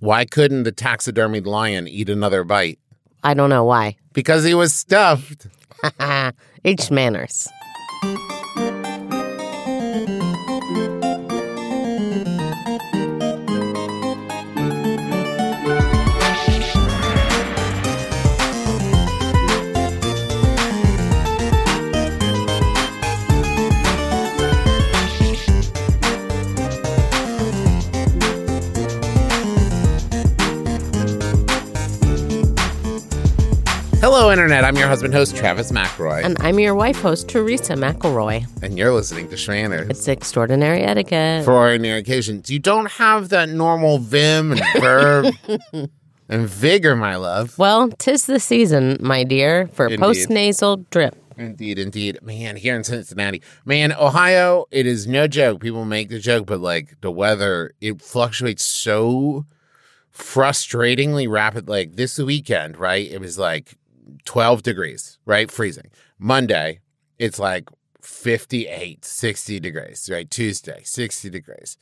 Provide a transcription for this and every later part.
Why couldn't the taxidermied lion eat another bite? I don't know why. Because he was stuffed. Shmanners. Hello, Internet. I'm your husband host, Travis McElroy. And I'm your wife host, Teresa McElroy. And you're listening to Shmanners. It's extraordinary etiquette. For ordinary occasions. You don't have that normal vim and verb and vigor, my love. well, tis the season, my dear, for Indeed. post-nasal drip. Indeed, indeed. Man, here in Cincinnati, man, Ohio, it is no joke. People make the joke, but like the weather, it fluctuates so frustratingly rapid. Like this weekend, right? It was like 12 degrees, right? Freezing. Monday, it's like 58, 60 degrees, right? Tuesday, 60 degrees.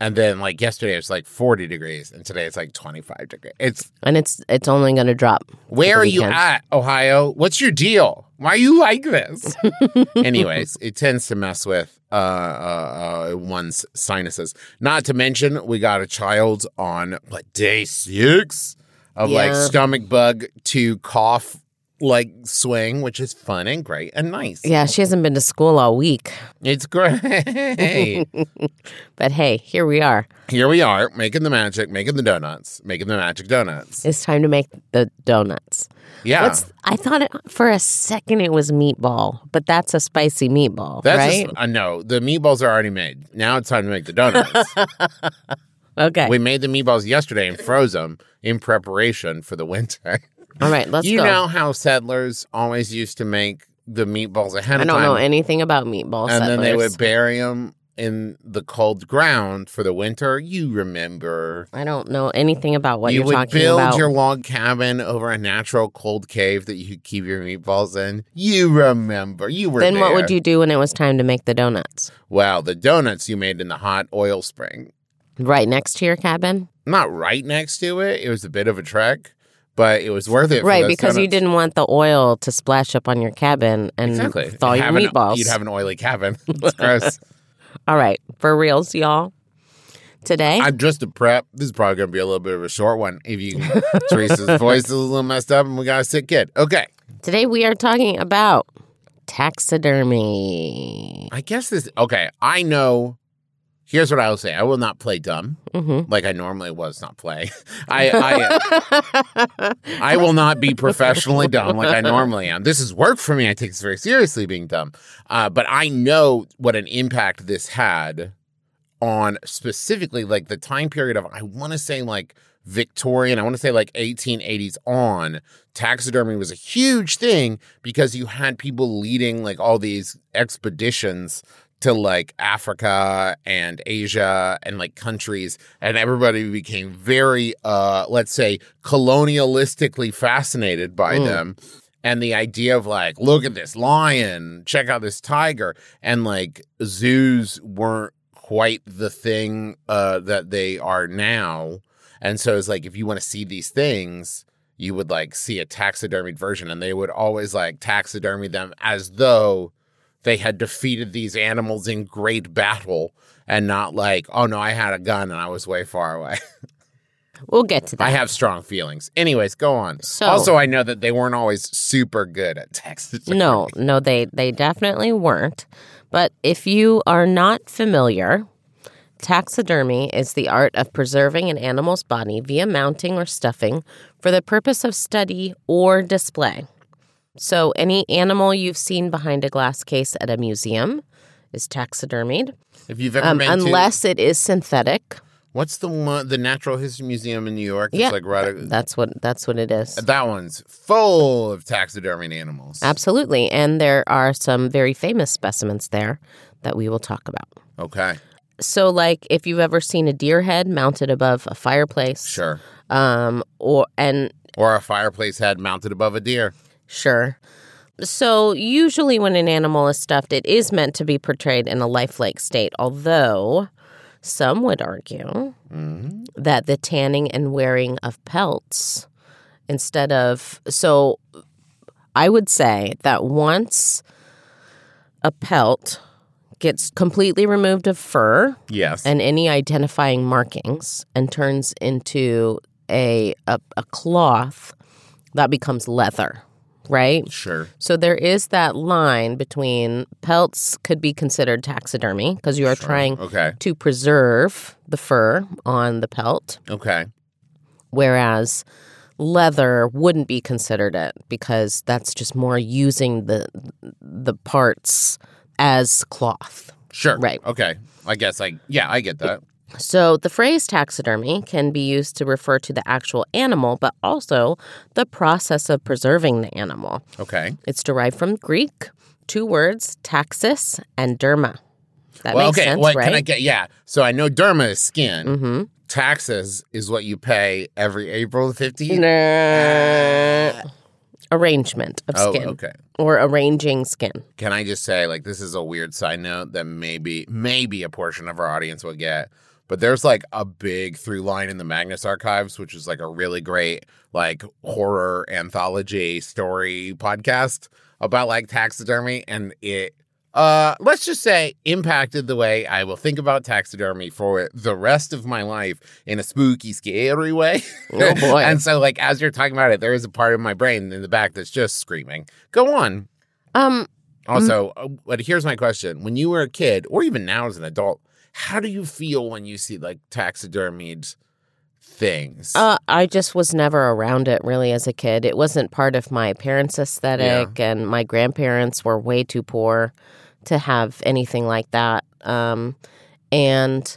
And then like yesterday, it's like 40 degrees, and today it's like 25 degrees. It's And it's it's only going to drop. where are you at, Ohio? What's your deal? Why are you like this? Anyways, it tends to mess with uh, uh, uh, one's sinuses. Not to mention, we got a child on what day six of like stomach bug to cough like swing, which is fun and great and nice. Yeah, she hasn't been to school all week. It's great. But hey, here we are. Here we are making the magic, making the donuts, making the magic donuts. It's time to make the donuts. Yeah. What's I thought it, for a second it was meatball, but that's a spicy meatball, That's right? uh, no, the meatballs are already made. Now it's time to make the donuts. okay. We made the meatballs yesterday and froze them in preparation for the winter. all right, let's you go. know how settlers always used to make the meatballs ahead I of don't time, know anything about meatballs. and then they would bury them in the cold ground for the winter. You remember? I don't know anything about what you you're would talking build about. your log cabin over a natural cold cave that you could keep your meatballs in. You remember? You were then what there. would you do when it was time to make the donuts? Well, the donuts you made in the hot oil spring. Right next to your cabin? Not right next to it. It was a bit of a trek, but it was worth it. Right, because you didn't want the oil to splash up on your cabin and Exactly. thaw your Have an- meatballs. you'd have an oily cabin. It's gross. All right, for reals, y'all. Today, I'm just a prep. This is probably going to be a little bit of a short one. If you, Teresa's voice is a little messed up, and we got a sick kid. Okay, today we are talking about taxidermy. I guess this. Okay, I know. Here's what I will say: I will not play dumb Mm-hmm. like I normally was not play. I, I I will not be professionally dumb like I normally am. This is work for me. I take this very seriously, being dumb. Uh, but I know what an impact this had on specifically like the time period of I want to say like Victorian, I want to say like 1880s on. Taxidermy was a huge thing because you had people leading like all these expeditions to like Africa and Asia and like countries and everybody became very uh let's say colonialistically fascinated by Mm. them and the idea of like look at this lion check out this tiger and like zoos weren't quite the thing uh that they are now and so it's like if you want to see these things you would like see a taxidermied version and they would always like taxidermy them as though they had defeated these animals in great battle and not like oh no i had a gun and i was way far away We'll get to that. i have strong feelings anyways go on So- also i know that they weren't always super good at taxidermy No, no, they they definitely weren't. But if you are not familiar, taxidermy is the art of preserving an animal's body via mounting or stuffing for the purpose of study or display. So any animal you've seen behind a glass case at a museum is taxidermied, if you've ever um, been to unless it is synthetic. what's the one the natural history museum in new york it's Yeah, like right That's what that's what it is. that one's full of taxidermied animals Absolutely, and there are some very famous specimens there that we will talk about. okay So, like, if you've ever seen a deer head mounted above a fireplace, sure um, or and or a fireplace head mounted above a deer sure. So, usually when an animal is stuffed, it is meant to be portrayed in a lifelike state. Although Some would argue Mhm. that the tanning and wearing of pelts instead of so I would say that once a pelt gets completely removed of fur Yes. and any identifying markings and turns into a a, a cloth that becomes leather, right? sure. So there is that line between pelts could be considered taxidermy because you are trying Okay. to preserve the fur on the pelt, Okay. whereas leather wouldn't be considered it because that's just more using the the parts as cloth. Sure. Right. Okay. I guess I yeah, I get that. So the phrase taxidermy can be used to refer to the actual animal, but also the process of preserving the animal. Okay. It's derived from Greek, two words, taxis and derma. That well, makes okay. sense, Wait, right? can I get yeah. So I know derma is skin. mm-hmm. Taxes is what you pay every April the 15th. Arrangement of Oh, skin okay. or arranging skin. Can I just say, like, this is a weird side note that maybe, maybe a portion of our audience will get, but there's like a big through line in the Magnus Archives, which is like a really great, like, horror anthology story podcast about like taxidermy. And it, uh, let's just say, impacted the way I will think about taxidermy for the rest of my life in a spooky, scary way. Oh, boy. and so, like, as you're talking about it, there is a part of my brain in the back that's just screaming. Go on. Um, Also, but here's my question: When you were a kid, or even now as an adult, how do you feel when you see like taxidermied things? uh, I just was never around it really as a kid. It wasn't part of my parents' aesthetic, and my grandparents were way too poor to have anything like that. Um, and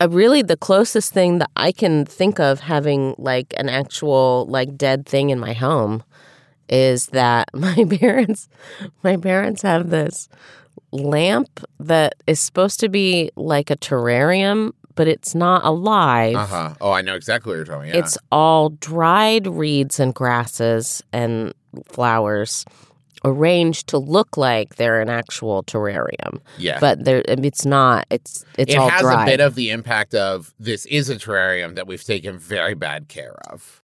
uh, really, the closest thing that I can think of having like an actual like dead thing in my home is that my parents, my parents have this lamp that is supposed to be like a terrarium, but it's not alive. uh huh. Oh, I know exactly what you're talking. Yeah. It's all dried reeds and grasses and flowers arranged to look like they're an actual terrarium, yeah. but they're, it's not. It's it's it all has a bit of the impact of this is a terrarium that we've taken very bad care of.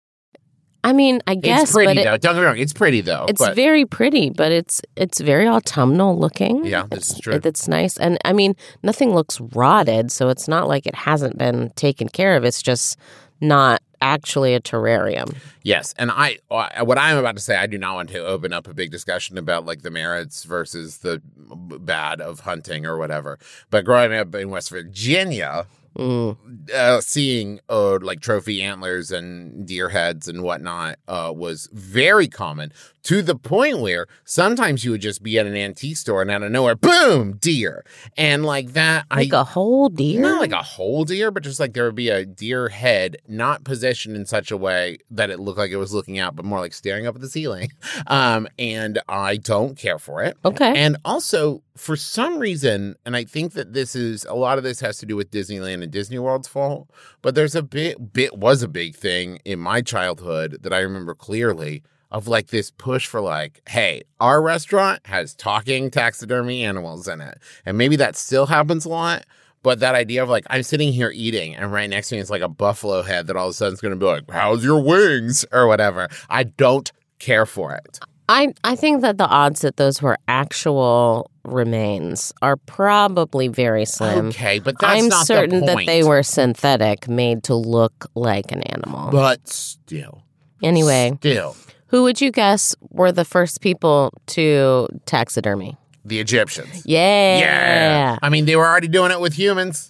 I mean, I guess, it's pretty but it, though. Don't get me wrong. It's pretty though. it's but very pretty, but it's it's very autumnal looking. Yeah, this it's, is true. it- it's nice, and I mean, nothing looks rotted, so it's not like it hasn't been taken care of. It's just not actually a terrarium. Yes, and I uh, what I'm about to say, I do not want to open up a big discussion about like the merits versus the bad of hunting or whatever. But growing up in West Virginia, Mm. uh, seeing uh, like trophy antlers and deer heads and whatnot uh, was very common to the point where sometimes you would just be at an antique store and out of nowhere, boom, deer, and like that. I like I a whole deer. not like a whole deer, but just like there would be a deer head not positioned in such a way that it looked like it was looking out, but more like staring up at the ceiling. Um, and I don't care for it. okay. And also, for some reason, and I think that this is a lot of this has to do with Disneyland and Disney World's fault, but there's a bit, bit was a big thing in my childhood that I remember clearly of like this push for like, hey, our restaurant has talking taxidermy animals in it. And maybe that still happens a lot. But that idea of like, I'm sitting here eating, and right next to me is like a buffalo head that all of a sudden is going to be like, how's your wings? Or whatever. I don't care for it. I I think that the odds that those were actual remains are probably very slim. Okay, but that's I'm not certain that they were synthetic, made to look like an animal. But still. anyway, Still. Who would you guess were the first people to taxidermy? The Egyptians. Yeah. Yeah. I mean, they were already doing it with humans.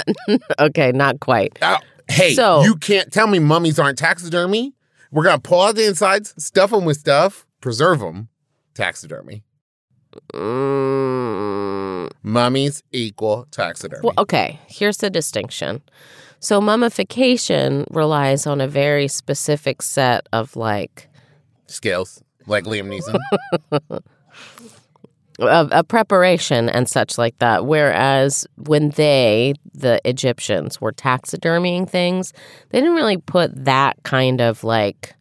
okay, not quite. Oh, hey, So- you can't tell me mummies aren't taxidermy. We're going to pull out the insides, stuff them with stuff, preserve them. Taxidermy. Mm, Mummies equal taxidermy. well, okay, here's the distinction. So mummification relies on a very specific set of like Scales, like Liam Neeson. of a preparation and such like that. Whereas when they, the Egyptians, were taxidermying things, they didn't really put that kind of like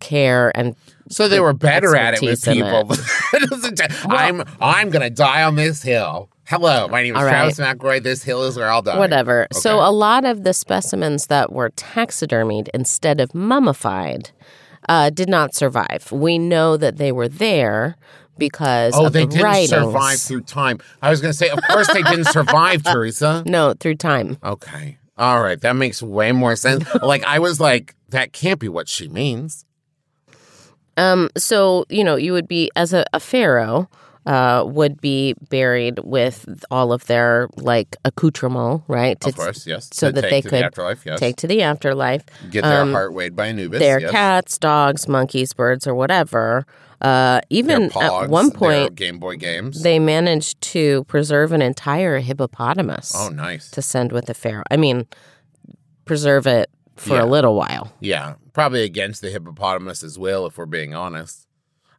care and So they were better at it with people. It I'm I'm gonna die on this hill. Hello, my name is right. Travis McElroy. This hill is where I'll die. Whatever. So a lot of the specimens that were taxidermied instead of mummified uh, did not survive. We know that they were there because Oh, they the didn't writings. survive through time. I was going to say, of course they didn't survive, Teresa. No, through time. Okay. All right. That makes way more sense. like, I was like, that can't be what she means. Um, so you know, you would be as a, a pharaoh. Uh, would be buried with all of their like accoutrement, right? To Of course, yes. so that take they to could the afterlife, yes. take to the afterlife. Get their um, heart weighed by Anubis. Their yes. cats, dogs, monkeys, birds, or whatever. Uh, even pogs, at one point, Game Boy games. they managed to preserve an entire hippopotamus oh, nice. to send with the pharaoh. I mean, preserve it for Yeah. a little while. Yeah, probably against the hippopotamus as well, if we're being honest.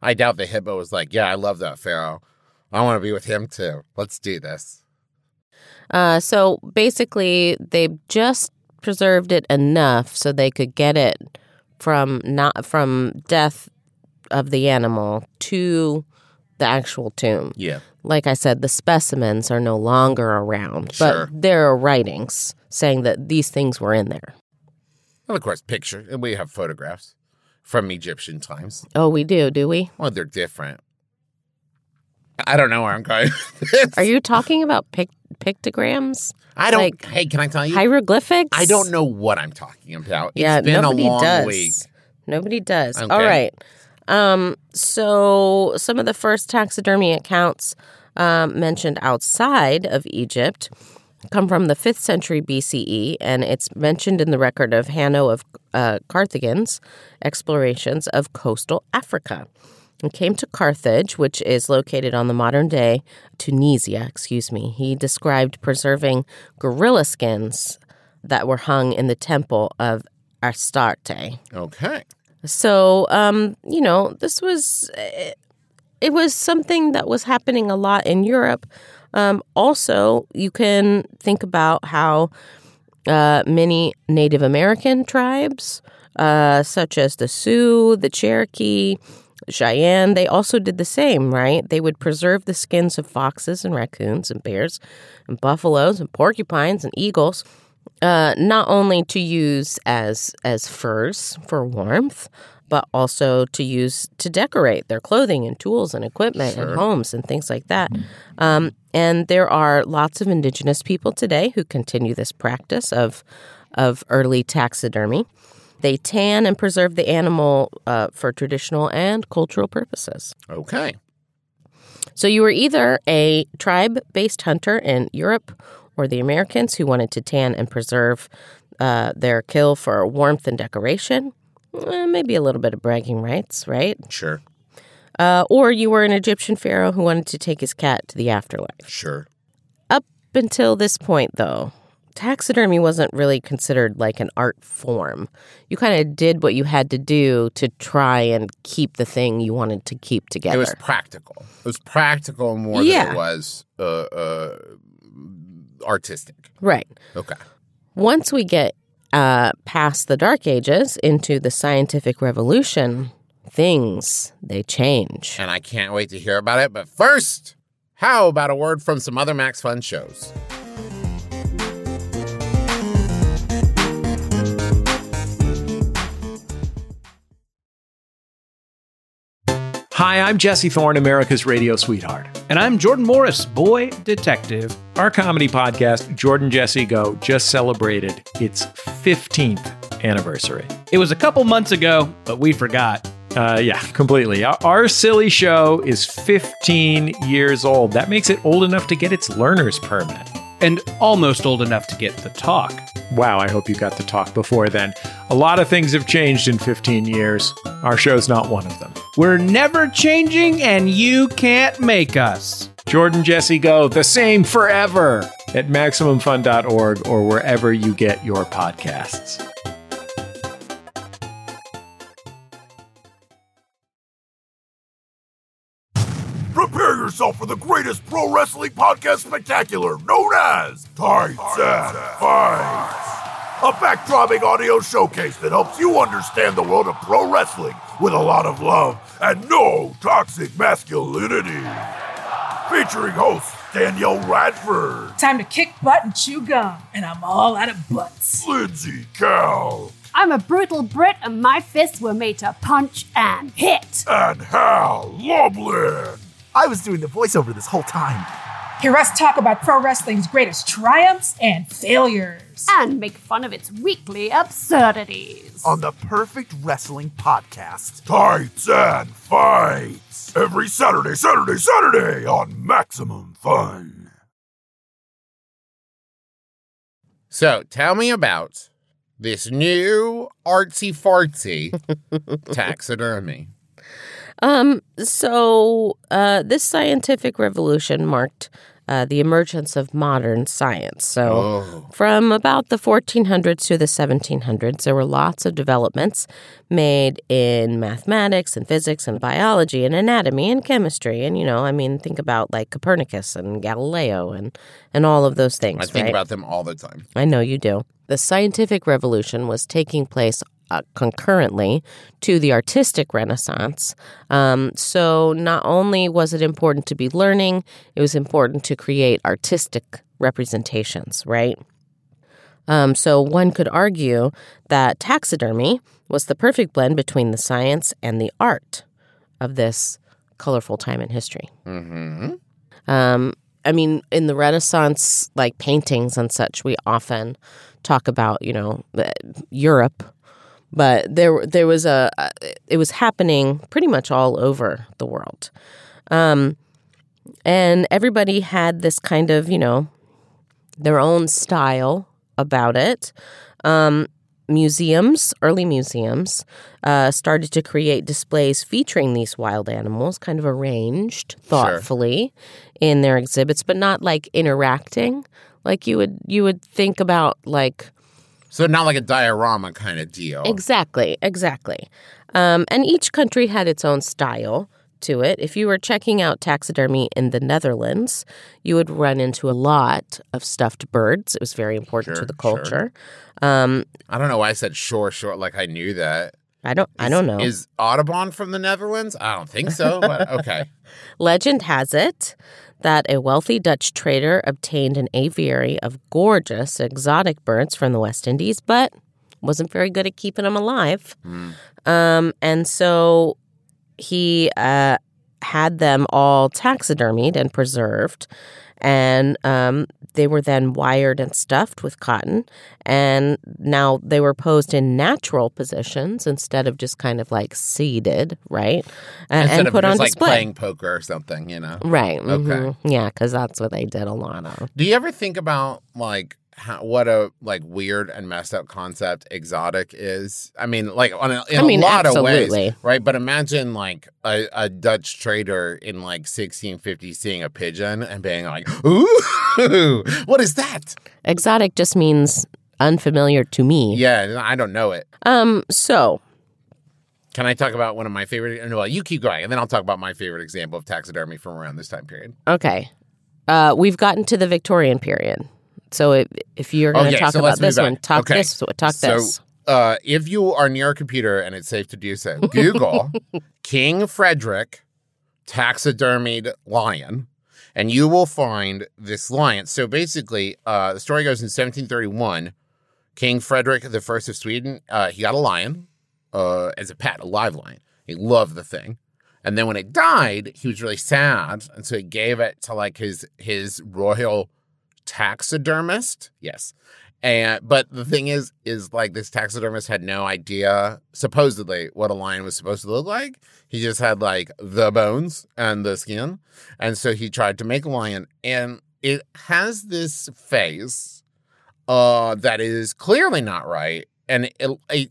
I doubt the hippo was like, "Yeah, I love that pharaoh. I want to be with him too. Let's do this." Uh, so basically, they just preserved it enough so they could get it from not from death of the animal to the actual tomb. Yeah, Like I said, the specimens are no longer around, Sure. but there are writings saying that these things were in there. and of course, picture. And we have photographs from Egyptian times. Oh, we do, do we? Well, they're different. I don't know where I'm going. Are you talking about pic- pictograms, I don't. like, hey, can I tell you? hieroglyphics? I don't know what I'm talking about. It's yeah, been nobody a long does. week. Nobody does. Okay. All right. Um, so some of the first taxidermy accounts um, mentioned outside of Egypt come from the 5th century BCE, and it's mentioned in the record of Hanno of uh, Carthagene's explorations of coastal Africa. and came to Carthage, which is located on the modern day Tunisia, excuse me. He described preserving gorilla skins that were hung in the temple of Astarte. Okay. So, um, you know, this was it was something that was happening a lot in Europe. Um, also, you can think about how uh, many Native American tribes, uh, such as the Sioux, the Cherokee, Cheyenne, they also did the same, right? They would preserve the skins of foxes and raccoons and bears and buffaloes and porcupines and eagles uh, not only to use as as furs for warmth, but also to use to decorate their clothing and tools and equipment and homes and things like that. Um, and there are lots of indigenous people today who continue this practice of of early taxidermy. They tan and preserve the animal uh, for traditional and cultural purposes. Okay. So you were either a tribe based hunter in Europe or the Americans who wanted to tan and preserve uh, their kill for warmth and decoration. Eh, maybe a little bit of bragging rights, right? Sure. Uh, or you were an Egyptian pharaoh who wanted to take his cat to the afterlife. Sure. Up until this point, though, taxidermy wasn't really considered like an art form. You kind of did what you had to do to try and keep the thing you wanted to keep together. It was practical. It was practical more Yeah. than it was uh, uh, artistic. right. Okay. Once we get uh, past the Dark Ages into the scientific revolution, things they change. And I can't wait to hear about it. But first, how about a word from some other Max Fun shows? Hi, I'm Jesse Thorn, America's radio sweetheart. And I'm Jordan Morris, boy detective. Our comedy podcast, Jordan Jesse Go, just celebrated its 15th anniversary. It was a couple months ago, but we forgot. Uh, yeah, completely. Our, our silly show is 15 years old. That makes it old enough to get its learner's permit. And almost old enough to get the talk. Wow, I hope you got the talk before then. A lot of things have changed in 15 years. Our show's not one of them. We're never changing, and you can't make us. Jordan Jesse Go, the same forever at MaximumFun.org or wherever you get your podcasts. Prepare yourself for the greatest pro wrestling podcast spectacular known as Tights and Fights. A backdropping audio showcase that helps you understand the world of pro wrestling with a lot of love and no toxic masculinity. Featuring host Danielle Radford, Time to kick butt and chew gum, and I'm all out of butts. Lindsey Kelk, I'm a brutal Brit, and my fists were made to punch and hit. and Hal Lublin. I was doing the voiceover this whole time. Hear us talk about pro wrestling's greatest triumphs and failures. And make fun of its weekly absurdities. On the Perfect Wrestling Podcast. Tights and Fights. Every Saturday, Saturday, Saturday on Maximum Fun. So tell me about this new artsy fartsy taxidermy. Um, so uh, this scientific revolution marked uh, the emergence of modern science. So Oh. from about the 1400s to the 1700s, there were lots of developments made in mathematics and physics and biology and anatomy and chemistry. And, you know, I mean, think about like Copernicus and Galileo and, and all of those things. I think right? about them all the time. I know you do. The scientific revolution was taking place uh, concurrently to the artistic renaissance. Um, so, not only was it important to be learning, it was important to create artistic representations, right? Um, so, one could argue that taxidermy was the perfect blend between the science and the art of this colorful time in history. Mm-hmm. Um, I mean, in the Renaissance, like paintings and such, we often talk about, you know, Europe, but there there was a it was happening pretty much all over the world, um, and everybody had this kind of, you know, their own style about it. Um, museums, early museums, uh, started to create displays featuring these wild animals, kind of arranged thoughtfully in their exhibits, but not like interacting like you would you would think about like So not like a diorama kind of deal. Exactly, exactly. Um, and each country had its own style to it. If you were checking out taxidermy in the Netherlands, you would run into a lot of stuffed birds. It was very important Sure, to the sure. culture. Um, I don't know why I said sure, sure, like I knew that. I don't, I don't know. Is Audubon from the Netherlands? I don't think so, but okay. Legend has it that a wealthy Dutch trader obtained an aviary of gorgeous exotic birds from the West Indies, but wasn't very good at keeping them alive. Um, and so he uh, had them all taxidermied and preserved. And um, they were then wired and stuffed with cotton. And now they were posed in natural positions instead of just kind of like seated, right? And, Instead and of put just on like display. playing poker or something, you know. Right. Okay. mhm. Yeah, because that's what they did a lot of. Do you ever think about like how, what a like weird and messed up concept exotic is? I mean, like on a, in I mean, a lot of ways, right? But imagine like a, a Dutch trader in like 1650 seeing a pigeon and being like, "Ooh, what is that?" Exotic just means unfamiliar to me. Yeah, I don't know it. Um. So Can I talk about one of my favorite? Well, you keep going, and then I'll talk about my favorite example of taxidermy from around this time period. okay, uh, we've gotten to the Victorian period. So if if you're going to Okay, talk so about this one, talk Okay. this. Talk So, this. uh, if you are near a computer and it's safe to do so, Google King Frederick taxidermied lion, and you will find this lion. So basically, uh, the story goes in 1731, King Frederick the First of Sweden, uh, he got a lion uh, as a pet, a live lion. He loved the thing. And then when it died, he was really sad, and so he gave it to like his his royal taxidermist. Yes. And but the thing is, is like this taxidermist had no idea, supposedly, what a lion was supposed to look like. He just had like the bones and the skin. And so he tried to make a lion. And it has this face uh that is clearly not right. And it it,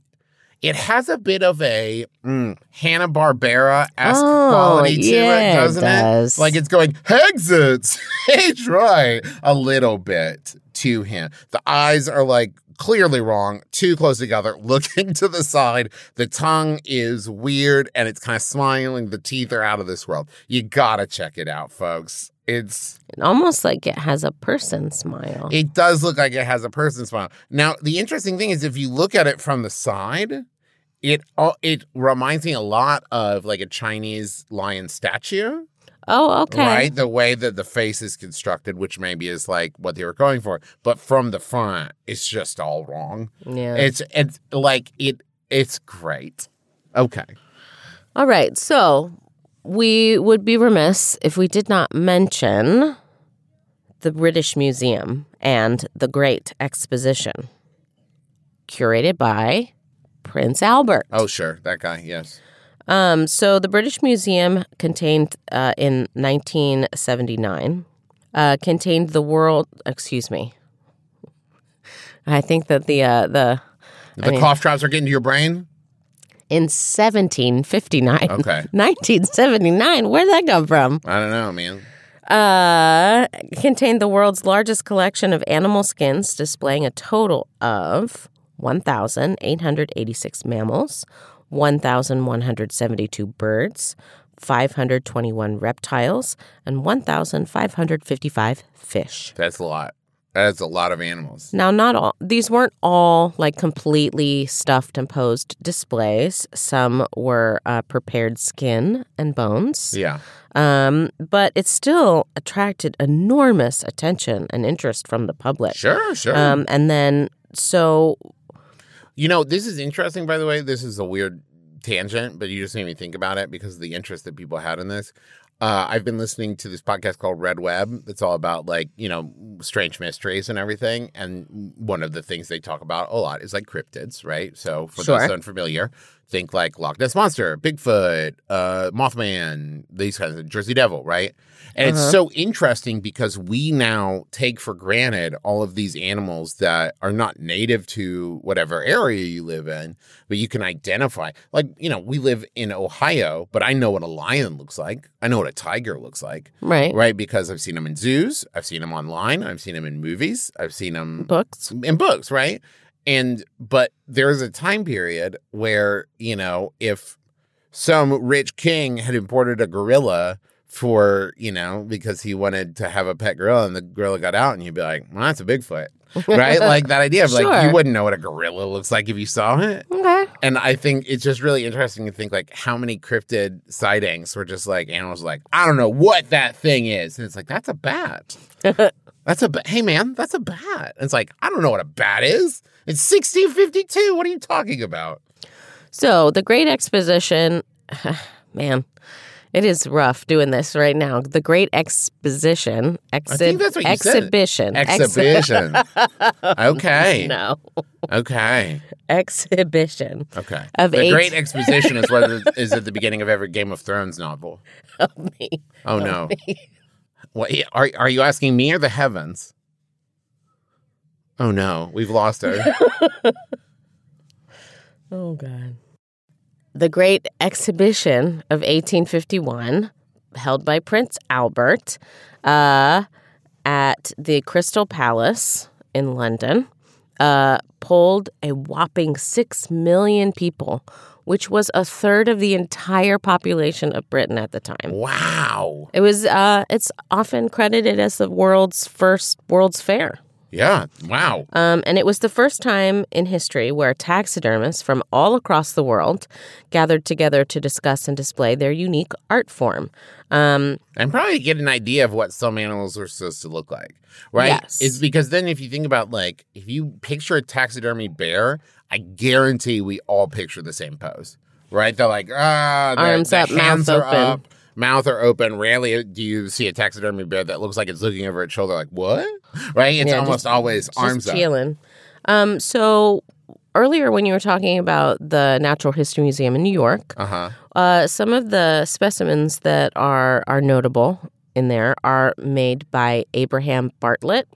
it has a bit of a mm, Hanna Barbera esque Oh, quality to yeah, it, it doesn't does. Like it's going exits, stage right, a little bit to him. The eyes are like clearly wrong, too close together, looking to the side. The tongue is weird and it's kind of smiling. The teeth are out of this world. You gotta check it out, folks. It's Almost like it has a person smile. it does look like it has a person smile. Now, the interesting thing is if you look at it from the side, it it reminds me a lot of like a Chinese lion statue. Oh, okay. Right? The way that the face is constructed, which maybe is like what they were going for. But from the front, it's just all wrong. Yeah. It's it's like it it's great. Okay. All right. So we would be remiss if we did not mention the British Museum and the Great Exposition, curated by Prince Albert. Oh sure, that guy, yes. Um, so the British Museum contained uh, in 1979 uh, contained the world. Excuse me. I think that the uh, the The mean- cough drops are getting to your brain? In 1759. Okay. 1979. Where'd that come from? I don't know, man. Uh, contained the world's largest collection of animal skins, displaying a total of 1,886 mammals, 1,172 birds, 521 reptiles, and 1,555 fish. That's a lot. That's a lot of animals. Now, not all, these weren't all like completely stuffed and posed displays. Some were uh, prepared skin and bones. Yeah. Um, but it still attracted enormous attention and interest from the public. Sure, sure. Um, and then, so You know, this is interesting, by the way. This is a weird tangent, but you just made me think about it because of the interest that people had in this. Uh, I've been listening to this podcast called Red Web. It's all about like, you know, strange mysteries and everything. And one of the things they talk about a lot is like cryptids, right? So for Sure. those unfamiliar, think like Loch Ness Monster, Bigfoot, uh, Mothman, these kinds of Jersey Devil, right? And it's so interesting because we now take for granted all of these animals that are not native to whatever area you live in, but you can identify. Like, you know, we live in Ohio, but I know what a lion looks like. I know what a tiger looks like, right, right? Because I've seen them in zoos, I've seen them online, I've seen them in movies, I've seen them books. in books, right? And but there's a time period where, you know, if some rich king had imported a gorilla for, you know, because he wanted to have a pet gorilla and the gorilla got out and you'd be like, well, that's a Bigfoot. Right? like that idea of like Sure. you wouldn't know what a gorilla looks like if you saw it. Okay. And I think it's just really interesting to think like how many cryptid sightings were just like animals like, I don't know what that thing is. And it's like, that's a bat. That's a ba- hey man, that's a bat. And it's like, I don't know what a bat is. It's 1652. What are you talking about? So the Great Exposition, man, it is rough doing this right now. The Great Exposition, I think that's what you said. exhibition, Exhibition. okay. no, Okay. exhibition. Okay. Of the eight- Great Exposition is what is at the beginning of every Game of Thrones novel. Help me. Oh no. What are are you asking me or the heavens? Oh no, we've lost her. Oh God. The Great Exhibition of 1851, held by Prince Albert, uh, at the Crystal Palace in London, uh, polled a whopping six million people, which was a third of the entire population of Britain at the time. wow. It was. Uh, it's often credited as the world's first World's Fair. Yeah. Wow. Um, and it was the first time in history where taxidermists from all across the world gathered together to discuss and display their unique art form. Um, and probably get an idea of what some animals are supposed to look like, right? Yes. It's because then if you think about like if you picture a taxidermy bear, I guarantee we all picture the same pose, right? They're like ah, the- Arms the up, mouth are open. up, mouth are open. Rarely do you see a taxidermy bear that looks like it's looking over its shoulder, like what? Right? It's Yeah, almost just- always just arms up. chilling. Um, so earlier, when you were talking about the Natural History Museum in New York, Uh huh. uh, some of the specimens that are are notable in there are made by Abraham Bartlett.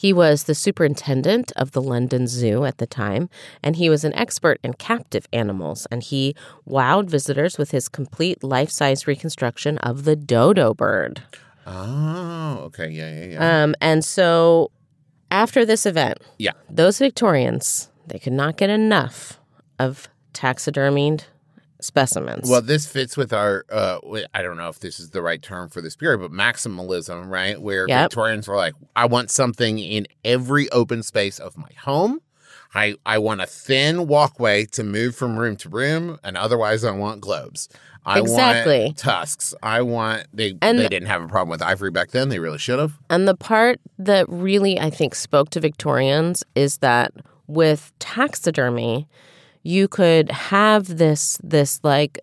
He was the superintendent of the London Zoo at the time, and he was an expert in captive animals. And he wowed visitors with his complete life size reconstruction of the dodo bird. Oh, okay. Yeah, yeah, yeah. Um, and so after this event, Yeah. those Victorians, they could not get enough of taxidermied specimens. Well, this fits with our. Uh, I don't know if this is the right term for this period, but maximalism, right? Where Yep. Victorians were like, "I want something in every open space of my home. I, I want a thin walkway to move from room to room, and otherwise I want globes. I Exactly. want tusks. I want they And- they didn't have a problem with ivory back then. They really should have. And the part that really, I think, spoke to Victorians is that with taxidermy, you could have this this like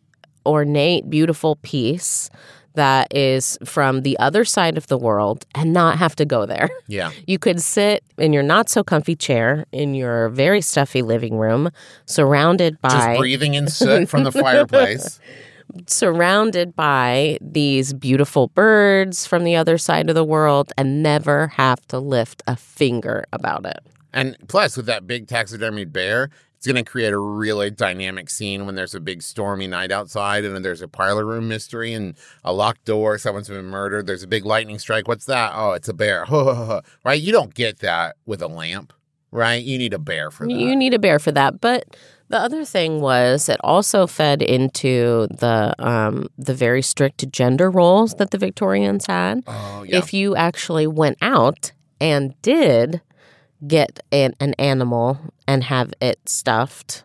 ornate, beautiful piece that is from the other side of the world and not have to go there. Yeah. You could sit in your not so comfy chair in your very stuffy living room, surrounded Just by breathing in soot from the fireplace. surrounded by these beautiful birds from the other side of the world and never have to lift a finger about it. And plus, with that big taxidermied bear, it's going to create a really dynamic scene when there's a big stormy night outside and then there's a parlor room mystery and a locked door, someone's been murdered, there's a big lightning strike. What's that? Oh, it's a bear. right? You don't get that with a lamp, right? You need a bear for that. You need a bear for that. But the other thing was it also fed into the um, the very strict gender roles that the Victorians had. oh, yeah. If you actually went out and did get an, an animal and have it stuffed,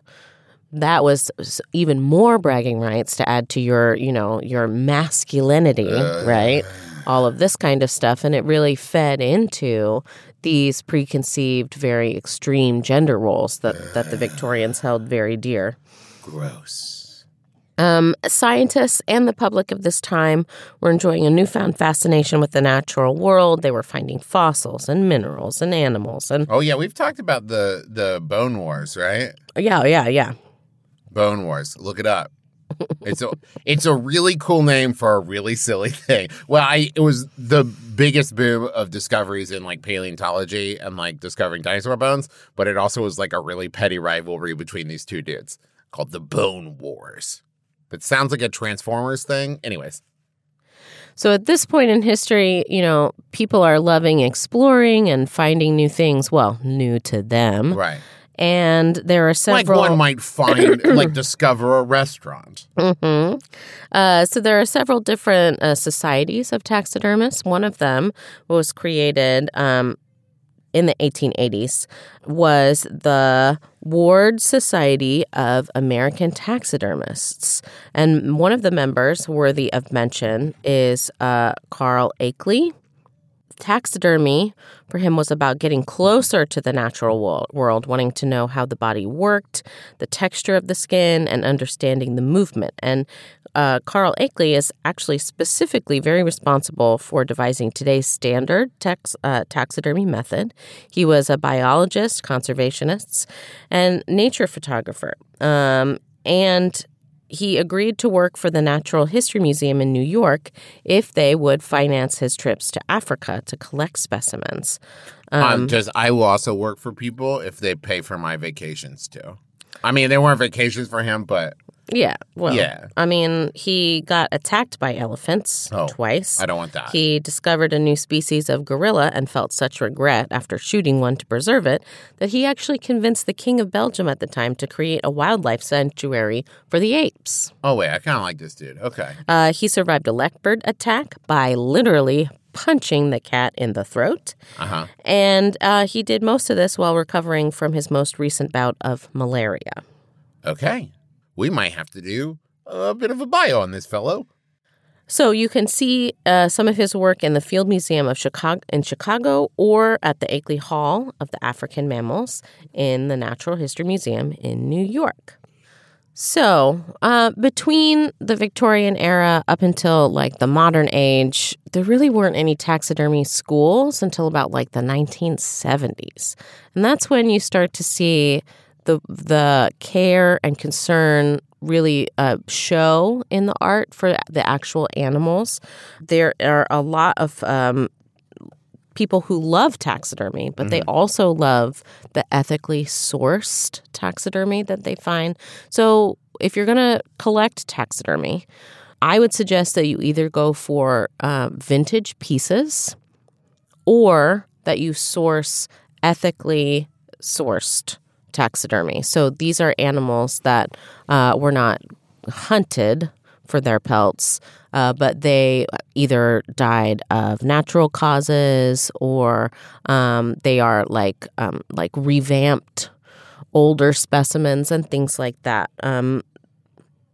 that was even more bragging rights to add to your, you know, your masculinity, right? All of this kind of stuff. And it really fed into these preconceived, very extreme gender roles that, that the Victorians held very dear. Gross. Um, scientists and the public of this time were enjoying a newfound fascination with the natural world. They were finding fossils and minerals and animals. And Oh, yeah. We've talked about the, the bone wars, right? yeah, yeah, yeah. Bone Wars. Look it up. It's a it's a really cool name for a really silly thing. Well, I it was the biggest boom of discoveries in like paleontology and like discovering dinosaur bones, but it also was like a really petty rivalry between these two dudes called the Bone Wars. It sounds like a Transformers thing. Anyways, So at this point in history, you know, people are loving exploring and finding new things. Well, new to them. right. And there are several. Like one might find like discover a restaurant. hmm Uh, so there are several different uh, societies of taxidermists. One of them was created um, in the 1880s. Was the Ward Society of American Taxidermists, and one of the members worthy of mention is uh, Carl Akeley. Taxidermy for him was about getting closer to the natural world, wanting to know how the body worked, the texture of the skin, and understanding the movement. And uh, Carl Akeley is actually specifically very responsible for devising today's standard tax, uh, taxidermy method. He was a biologist, conservationist, and nature photographer. Um, and he agreed to work for the Natural History Museum in New York if they would finance his trips to Africa to collect specimens. Um, just I will also work for people if they pay for my vacations too. I mean, they weren't vacations for him, but Yeah, well, Yeah. I mean, he got attacked by elephants Oh, twice. I don't want that. He discovered a new species of gorilla and felt such regret after shooting one to preserve it that he actually convinced the king of Belgium at the time to create a wildlife sanctuary for the apes. oh wait, I kind of like this dude. Okay. Uh, he survived a leopard attack by literally punching the cat in the throat. Uh huh. And uh, he did most of this while recovering from his most recent bout of malaria. Okay. We might have to do a bit of a bio on this fellow. So you can see uh, some of his work in the Field Museum of Chicago in Chicago or at the Akeley Hall of the African Mammals in the Natural History Museum in New York. So, uh, between the Victorian era up until like the modern age, there really weren't any taxidermy schools until about like the 1970s. And that's when you start to see the the care and concern really uh, show in the art for the actual animals. There are a lot of um, people who love taxidermy, but they also love the ethically sourced taxidermy that they find. So if you're going to collect taxidermy, I would suggest that you either go for uh, vintage pieces or that you source ethically sourced taxidermy. So these are animals that uh, were not hunted for their pelts, uh, but they either died of natural causes or um, they are like um, like revamped older specimens and things like that. Um,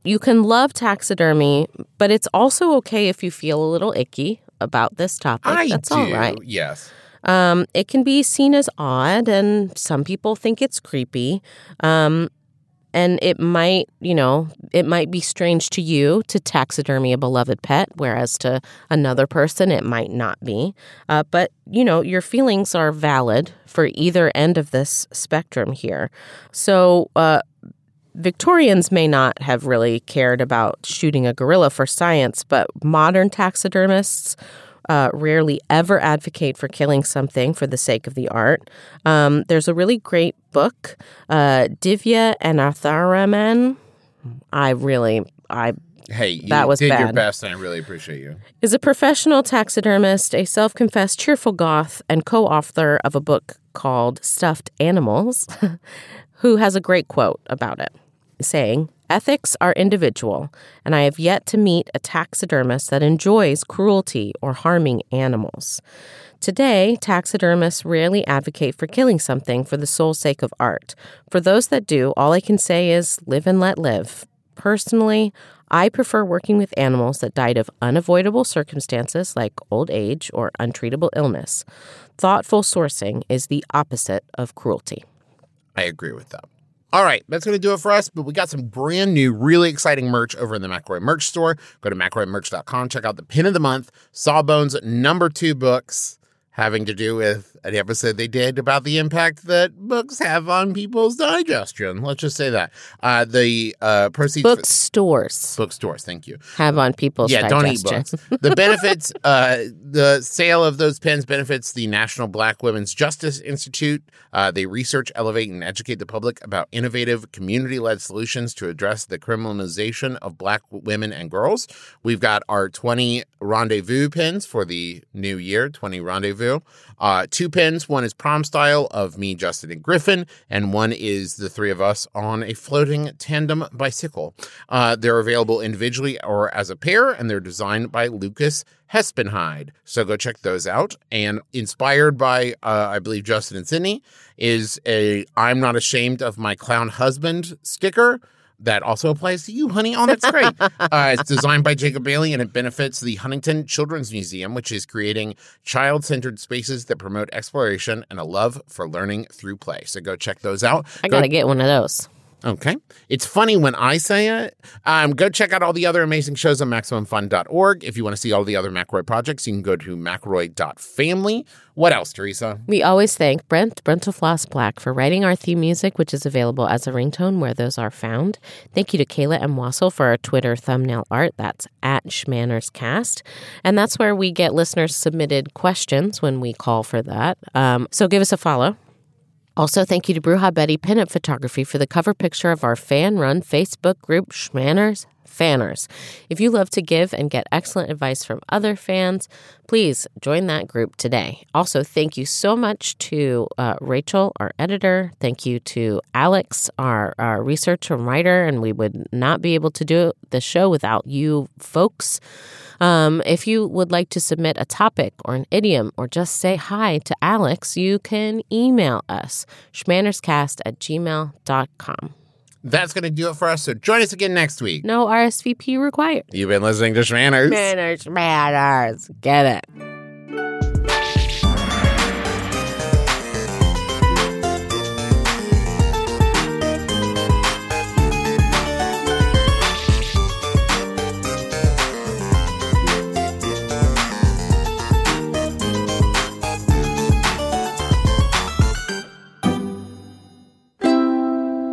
you can love taxidermy, but it's also okay if you feel a little icky about this topic. I That's do. all right. Yes. Um, it can be seen as odd, and some people think it's creepy. Um, and it might, you know, it might be strange to you to taxidermy a beloved pet, whereas to another person it might not be. Uh, but, you know, your feelings are valid for either end of this spectrum here. So, uh, Victorians may not have really cared about shooting a gorilla for science, but modern taxidermists uh, rarely ever advocate for killing something for the sake of the art. Um, there's a really great book, uh, Divya Anantharaman. I really, I Hey, you That was did your best, and I really appreciate you. is a professional taxidermist, a self confessed cheerful goth, and co author of a book called Stuffed Animals, who has a great quote about it, saying, Ethics are individual, and I have yet to meet a taxidermist that enjoys cruelty or harming animals. Today, taxidermists rarely advocate for killing something for the sole sake of art. For those that do, all I can say is live and let live. Personally, I prefer working with animals that died of unavoidable circumstances like old age or untreatable illness. Thoughtful sourcing is the opposite of cruelty. I agree with that. All right, that's going to do it for us. But we got some brand new, really exciting merch over in the McElroy merch store. Go to McElroymerch.com, check out the pin of the month, Sawbones number two books having to do with an episode they did about the impact that books have on people's digestion. Let's just say that. Uh, the uh, proceeds. Bookstores bookstores, thank you. have on people's yeah, don't eat books. The benefits, uh, the sale of those pens benefits the National Black Women's Justice Institute. Uh, they research, elevate, and educate the public about innovative, community-led solutions to address the criminalization of Black women and girls. We've got our 20 rendezvous pins for the new year, 20 rendezvous. Uh, two pens. One is prom style of me, Justin, and Griffin, and one is the three of us on a floating tandem bicycle. Uh, they're available individually or as a pair, and they're designed by Lucas Hespenhide. So go check those out. And inspired by, uh, I believe, Justin and Sydney, is a I'm not ashamed of my clown husband sticker. That also applies to you, honey. Oh, that's great. uh, it's designed by Jacob Bailey and it benefits the Huntington Children's Museum, which is creating child centered spaces that promote exploration and a love for learning through play. So go check those out. I Go- got to get one of those. Okay. It's funny when I say it. Um, go check out all the other amazing shows on MaximumFun.org. If you want to see all the other McElroy projects, you can go to McElroy.family. What else, Teresa? We always thank Brent Brentalfloss Black for writing our theme music, which is available as a ringtone where those are found. Thank you to Kayla M. Wasil for our Twitter thumbnail art. That's at ShmannersCast. And that's where we get listeners submitted questions when we call for that. Um, so give us a follow. Also, thank you to Bruja Betty Pinup Photography for the cover picture of our fan run Facebook group, Shmanners Fanners. If you love to give and get excellent advice from other fans, please join that group today. Also, thank you so much to uh, Rachel, our editor. Thank you to Alex, our, our researcher and writer. And we would not be able to do the show without you folks. Um, if you would like to submit a topic or an idiom or just say hi to Alex, you can email us, shmannerscast at gmail.com. That's going to do it for us. So join us again next week. No RSVP required. You've been listening to Shmanners. Manners matters. Get it.